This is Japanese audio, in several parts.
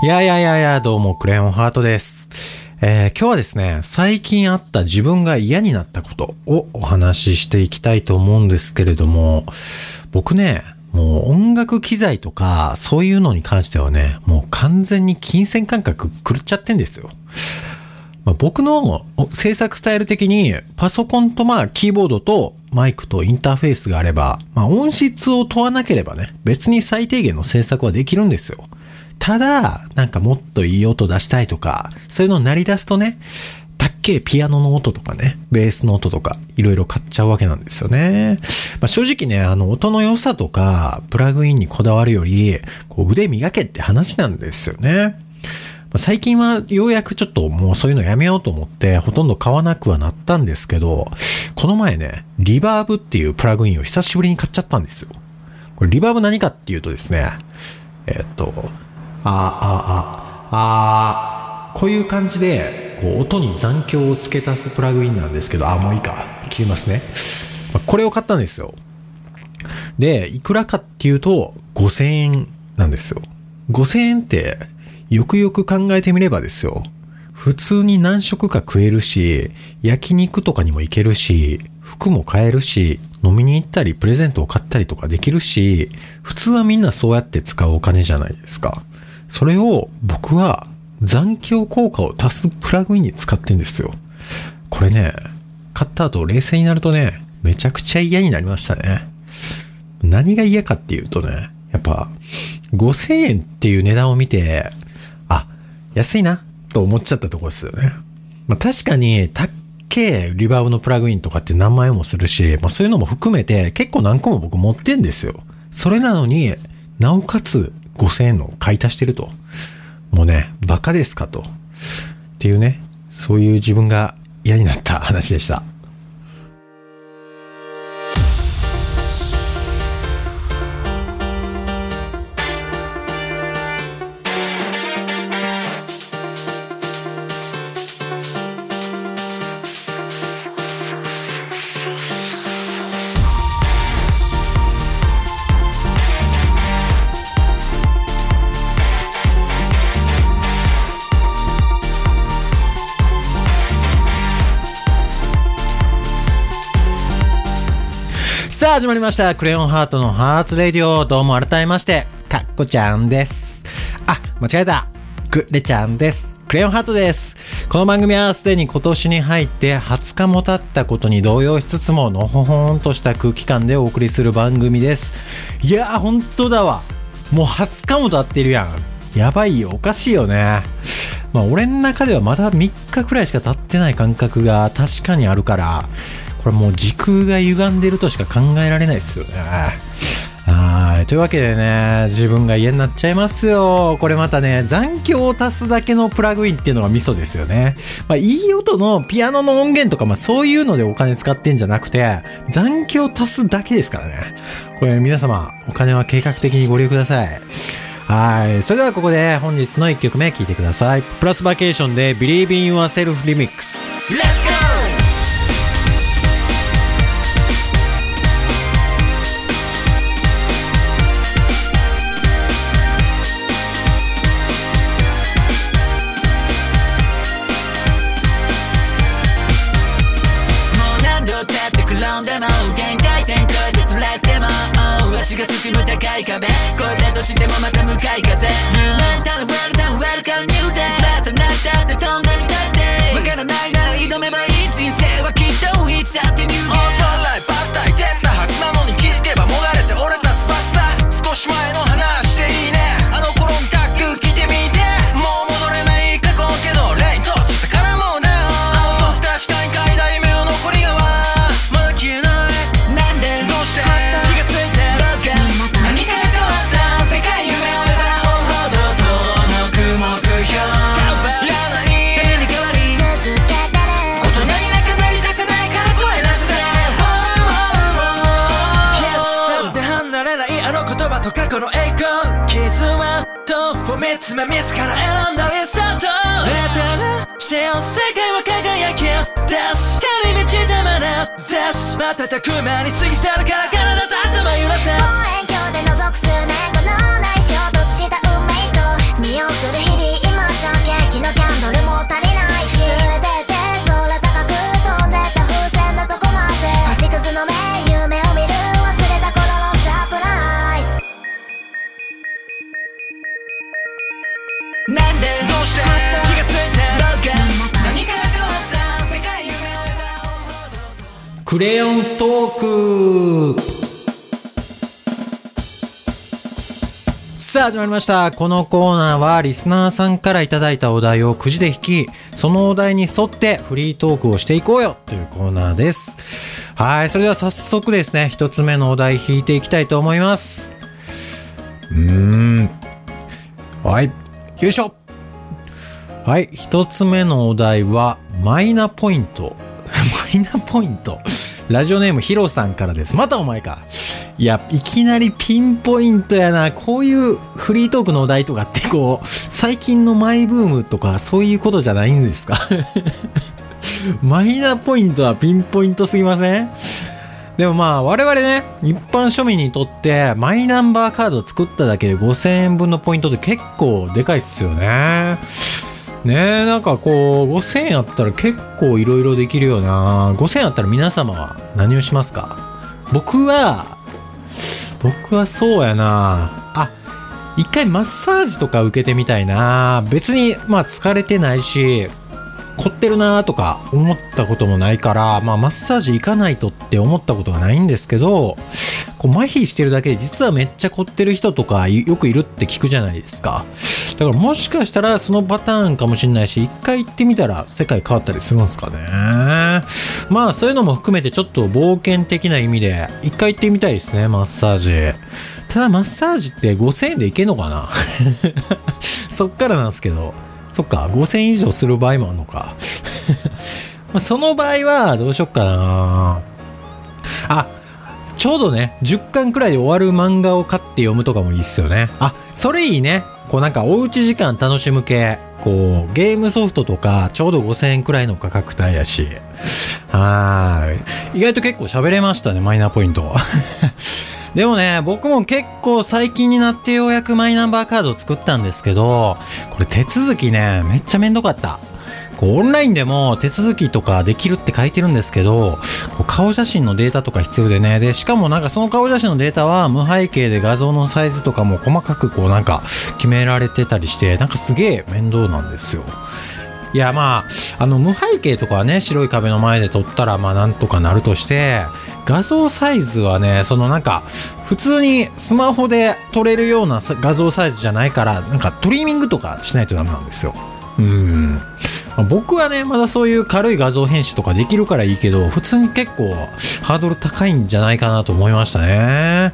いやいやいやいや、どうも、クレヨンハートです。えー今日はですね、最近あった自分が嫌になったことをお話ししていきたいと思うんですけれども、僕ね、もう音楽機材とか、そういうのに関してはね、もう完全に金銭感覚狂っちゃってんですよ。まあ、僕の制作スタイル的にパソコンとまあキーボードとマイクとインターフェースがあれば、まあ、音質を問わなければね、別に最低限の制作はできるんですよ。ただ、なんかもっといい音出したいとか、そういうのになり出すとね、たっけえピアノの音とかね、ベースの音とか、いろいろ買っちゃうわけなんですよね。まあ、正直ね、あの、音の良さとか、プラグインにこだわるより、こう腕磨けって話なんですよね。まあ最近はようやくちょっともうそういうのやめようと思ってほとんど買わなくはなったんですけど、この前ね、リバーブっていうプラグインを久しぶりに買っちゃったんですよ。これリバーブ何かっていうとですね、えっと、あーあーあーあーこういう感じで、こう音に残響を付け足すプラグインなんですけど、あー、もういいか。切りますね。これを買ったんですよ。で、いくらかっていうと、5000円なんですよ。5000円って、よくよく考えてみればですよ。普通に何食か食えるし、焼肉とかにも行けるし、服も買えるし、飲みに行ったりプレゼントを買ったりとかできるし、普通はみんなそうやって使うお金じゃないですか。それを僕は残響効果を足すプラグインに使ってんですよ。これね、買った後冷静になるとね、めちゃくちゃ嫌になりましたね。何が嫌かっていうとね、やっぱ、5000円っていう値段を見て、あ、安いな、と思っちゃったとこですよね。まあ確かに、たっけリバーブのプラグインとかって何万円もするし、まあそういうのも含めて結構何個も僕持ってんですよ。それなのに、なおかつ5000円の買い足してると。もうね、バカですかと。っていうね、そういう自分が嫌になった話でした。始まりました。クレヨンハートのハーツレディオ。どうも改めまして、かっこちゃんです。あ、間違えた。くれちゃんです。クレヨンハートです。この番組はすでに今年に入って20日も経ったことに動揺しつつも、のほほんとした空気感でお送りする番組です。いやー、本当だわ。もう20日も経ってるやん。やばいよ。おかしいよね。まあ、俺の中ではまだ3日くらいしか経ってない感覚が確かにあるから、これもう時空が歪んでるとしか考えられないですよね。はい。というわけでね、自分が嫌になっちゃいますよ。これまたね、残響を足すだけのプラグインっていうのがミソですよね。まあ、いい音のピアノの音源とか、まあそういうのでお金使ってんじゃなくて、残響を足すだけですからね。これ皆様、お金は計画的にご利用ください。はい。それではここで本日の1曲目聴いてください。プラスバケーションで Believe in Yourself Remix。って転んでも限界点超えて捉えても oh 足がすくむ高い壁越えたとしてもまた向かい風メンタルウェルダウンウェルカムニューデイさなきたって飛んでみたいわからないなら挑めばいい人生はきっといつだってニューデイオーシャンライフバッタイ出たはずなのに気づけばもがれて俺たちバッサ少し前の話と過去の栄光傷はとを見つめ自ら選んだリスタート新しい世界は輝き出す光に満ちたまなざし瞬く間に過ぎ去るから体と頭揺らせ望遠鏡で覗く数年後のない衝突した運命と見送るクレヨントークさあ始まりました。このコーナーはリスナーさんからいただいたお題をくじで引き、そのお題に沿ってフリートークをしていこうよというコーナーです。はい、それでは早速ですね、一つ目のお題引いていきたいと思います。うーん。はい、よいしょはい、一つ目のお題は、マイナポイント。マイナポイント。ラジオネームヒロさんからです。またお前か。いや、いきなりピンポイントやな。こういうフリートークのお題とかってこう、最近のマイブームとかそういうことじゃないんですか？マイナポイントはピンポイントすぎません？でもまあ我々ね、一般庶民にとってマイナンバーカードを作っただけで5000円分のポイントって結構でかいっすよね。ねえ、なんかこう、5000円あったら結構いろいろできるよな。5000円あったら皆様は何をしますか？僕は、僕はそうやな。あ、一回マッサージとか受けてみたいな。別に、まあ疲れてないし、凝ってるなとか思ったこともないから、まあマッサージ行かないとって思ったことがないんですけど、こう麻痺してるだけで実はめっちゃ凝ってる人とかよくいるって聞くじゃないですか。だからもしかしたらそのパターンかもしれないし、一回行ってみたら世界変わったりするんですかね。まあそういうのも含めてちょっと冒険的な意味で一回行ってみたいですね、マッサージ。ただマッサージって5000円でいけんのかな？そっからなんですけど。そっか、5000円以上する場合もあるのか。まその場合はどうしよっかなあ、ちょうどね、10巻くらいで終わる漫画を買って読むとかもいいっすよね。あ、それいいね。こうなんかおうち時間楽しむ系。こう、ゲームソフトとか、ちょうど5000円くらいの価格帯やし。はーい。意外と結構喋れましたね、マイナポイント。でもね、僕も結構最近になってようやくマイナンバーカードを作ったんですけど、これ手続きね、めっちゃめんどかった。こうオンラインでも手続きとかできるって書いてるんですけど、顔写真のデータとか必要でね、で、しかもなんかその顔写真のデータは無背景で画像のサイズとかも細かくこうなんか決められてたりして、なんかすげえ面倒なんですよ。いやまあ、あの無背景とかはね、白い壁の前で撮ったらまあなんとかなるとして、画像サイズはね、そのなんか、普通にスマホで撮れるような画像サイズじゃないから、なんかトリミングとかしないとダメなんですよ。うん。僕はね、まだそういう軽い画像編集とかできるからいいけど、普通に結構ハードル高いんじゃないかなと思いましたね。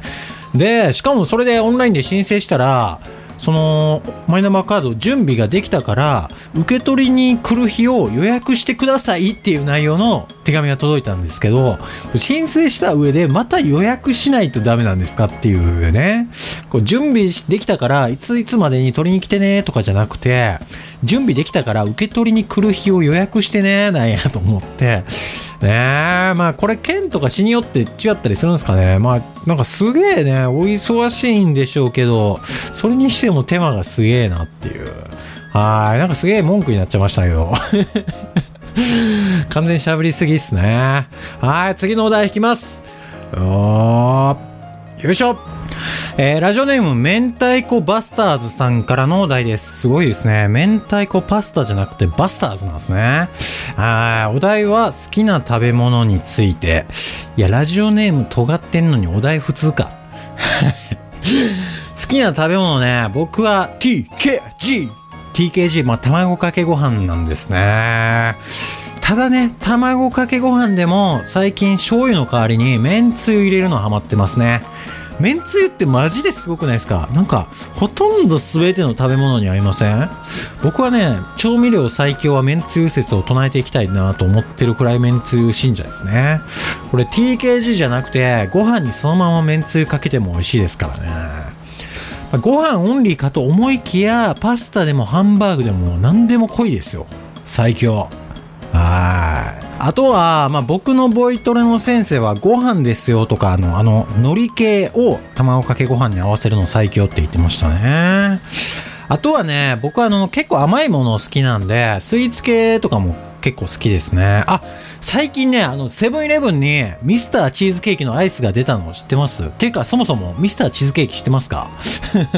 で、しかもそれでオンラインで申請したら、そのマイナンバーカード準備ができたから受け取りに来る日を予約してくださいっていう内容の手紙が届いたんですけど申請した上でまた予約しないとダメなんですかっていうねこう準備できたからいついつまでに取りに来てねとかじゃなくて準備できたから受け取りに来る日を予約してねなんやと思って。ねえまあこれ県とか市によって違ったりするんですかね。まあなんかすげえねお忙しいんでしょうけどそれにしても手間がすげえなっていう。はいなんかすげえ文句になっちゃいましたけど 完全にしゃべりすぎっすね。はい次のお題引きます。よーよいしょ。えーラジオネーム、明太子バスターズさんからのお題です。すごいですね。明太子パスタじゃなくてバスターズなんですね。はい。お題は好きな食べ物について。いや、ラジオネーム尖ってんのにお題普通か。好きな食べ物ね、僕は TKG。TKG、まあ、卵かけご飯なんですね。ただね、卵かけご飯でも最近醤油の代わりに麺つゆ入れるのハマってますね。麺つゆってマジですごくないですか？なんか、ほとんど全ての食べ物に合いません？僕はね、調味料最強は麺つゆ説を唱えていきたいなと思ってるくらい麺つゆ信者ですね。これ TKG じゃなくて、ご飯にそのまま麺つゆかけても美味しいですからね。ご飯オンリーかと思いきや、パスタでもハンバーグでも何でも濃いですよ。最強。はい。あとは、まあ、僕のボイトレの先生はご飯ですよとか、あの、あの、海苔系を卵かけご飯に合わせるの最強って言ってましたね。あとはね、僕はあの、結構甘いもの好きなんで、スイーツ系とかも結構好きですね。あ、最近ね、あの、セブンイレブンにミスターチーズケーキのアイスが出たの知ってます？っていうか、そもそもミスターチーズケーキ知ってますか？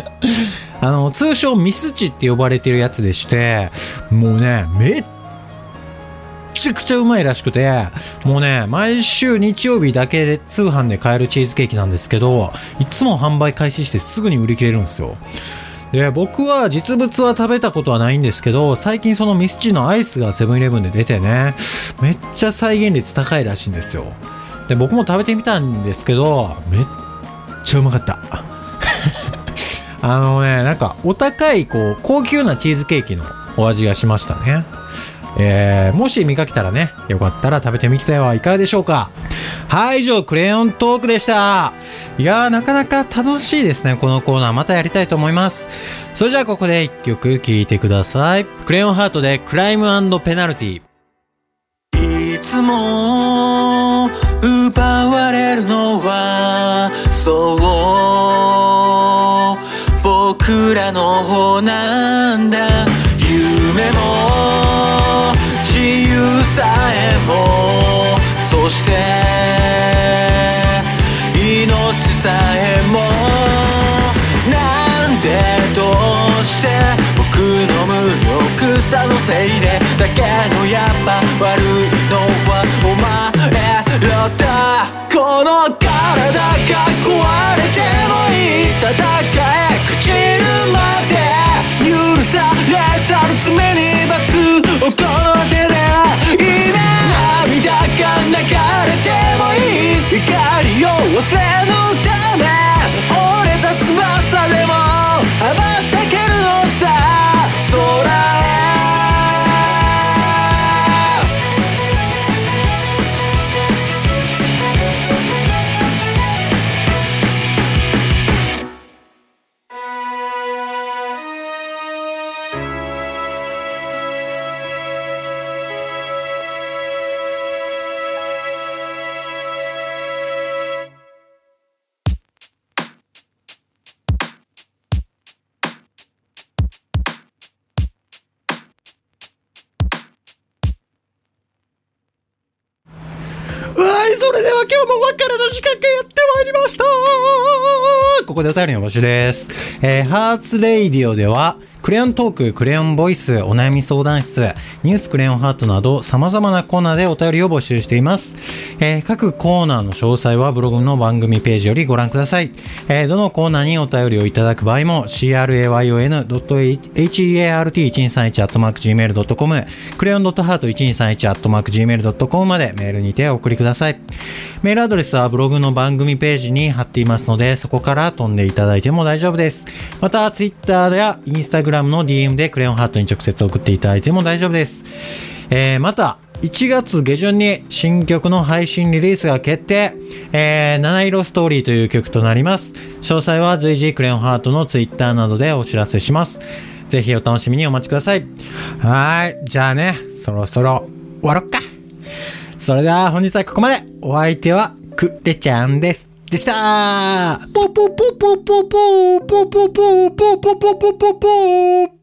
あの、通称ミスチって呼ばれてるやつでして、もうね、めっちゃくちゃうまいらしくて、もうね、毎週日曜日だけで通販で買えるチーズケーキなんですけど、いつも販売開始してすぐに売り切れるんですよ。で、僕は実物は食べたことはないんですけど、最近そのミスチのアイスがセブンイレブンで出てね、めっちゃ再現率高いらしいんですよ。で、僕も食べてみたんですけど、めっちゃうまかった。あのね、なんかお高い、こう、高級なチーズケーキのお味がしましたね。えー、もし見かけたらね、よかったら食べてみてはいかがでしょうか。はい、以上、クレヨントークでした。いやー、なかなか楽しいですね、このコーナー。またやりたいと思います。それじゃあ、ここで一曲聴いてください。クレヨンハートでクライムペナルティ。いつも奪われるのはそう僕らの方なんだ夢も自由さえもそして命さえもなんでどうして僕の無力さのせいでだけどやっぱ悪いのはお前らだ。この体が Você não れでは今日も別れの時間がやってまいりましたここでお便りの募集です。えー、ハーツレイディオでは、クレヨントーク、クレヨンボイス、お悩み相談室、ニュースクレヨンハートなど様々なコーナーでお便りを募集しています。えー各コーナーの詳細はブログの番組ページよりご覧ください。えーどのコーナーにお便りをいただく場合も、crayon.heart1231.gmail.com、クレヨン .heart1231-gmail.com までメールにてお送りください。メールアドレスはブログの番組ページに貼っていますので、そこから飛んでいただいても大丈夫です。また、ツイッターやイラムの DM でクレヨンハートに直接送っていただいても大丈夫です。えー、また、1月下旬に新曲の配信リリースが決定。えー、七色ストーリーという曲となります。詳細は随時クレヨンハートのツイッターなどでお知らせします。ぜひお楽しみにお待ちください。はい。じゃあね、そろそろ終わろっか。それでは本日はここまで。お相手はクレちゃんです。でした。ポポポポポポポポポポポポポポポポ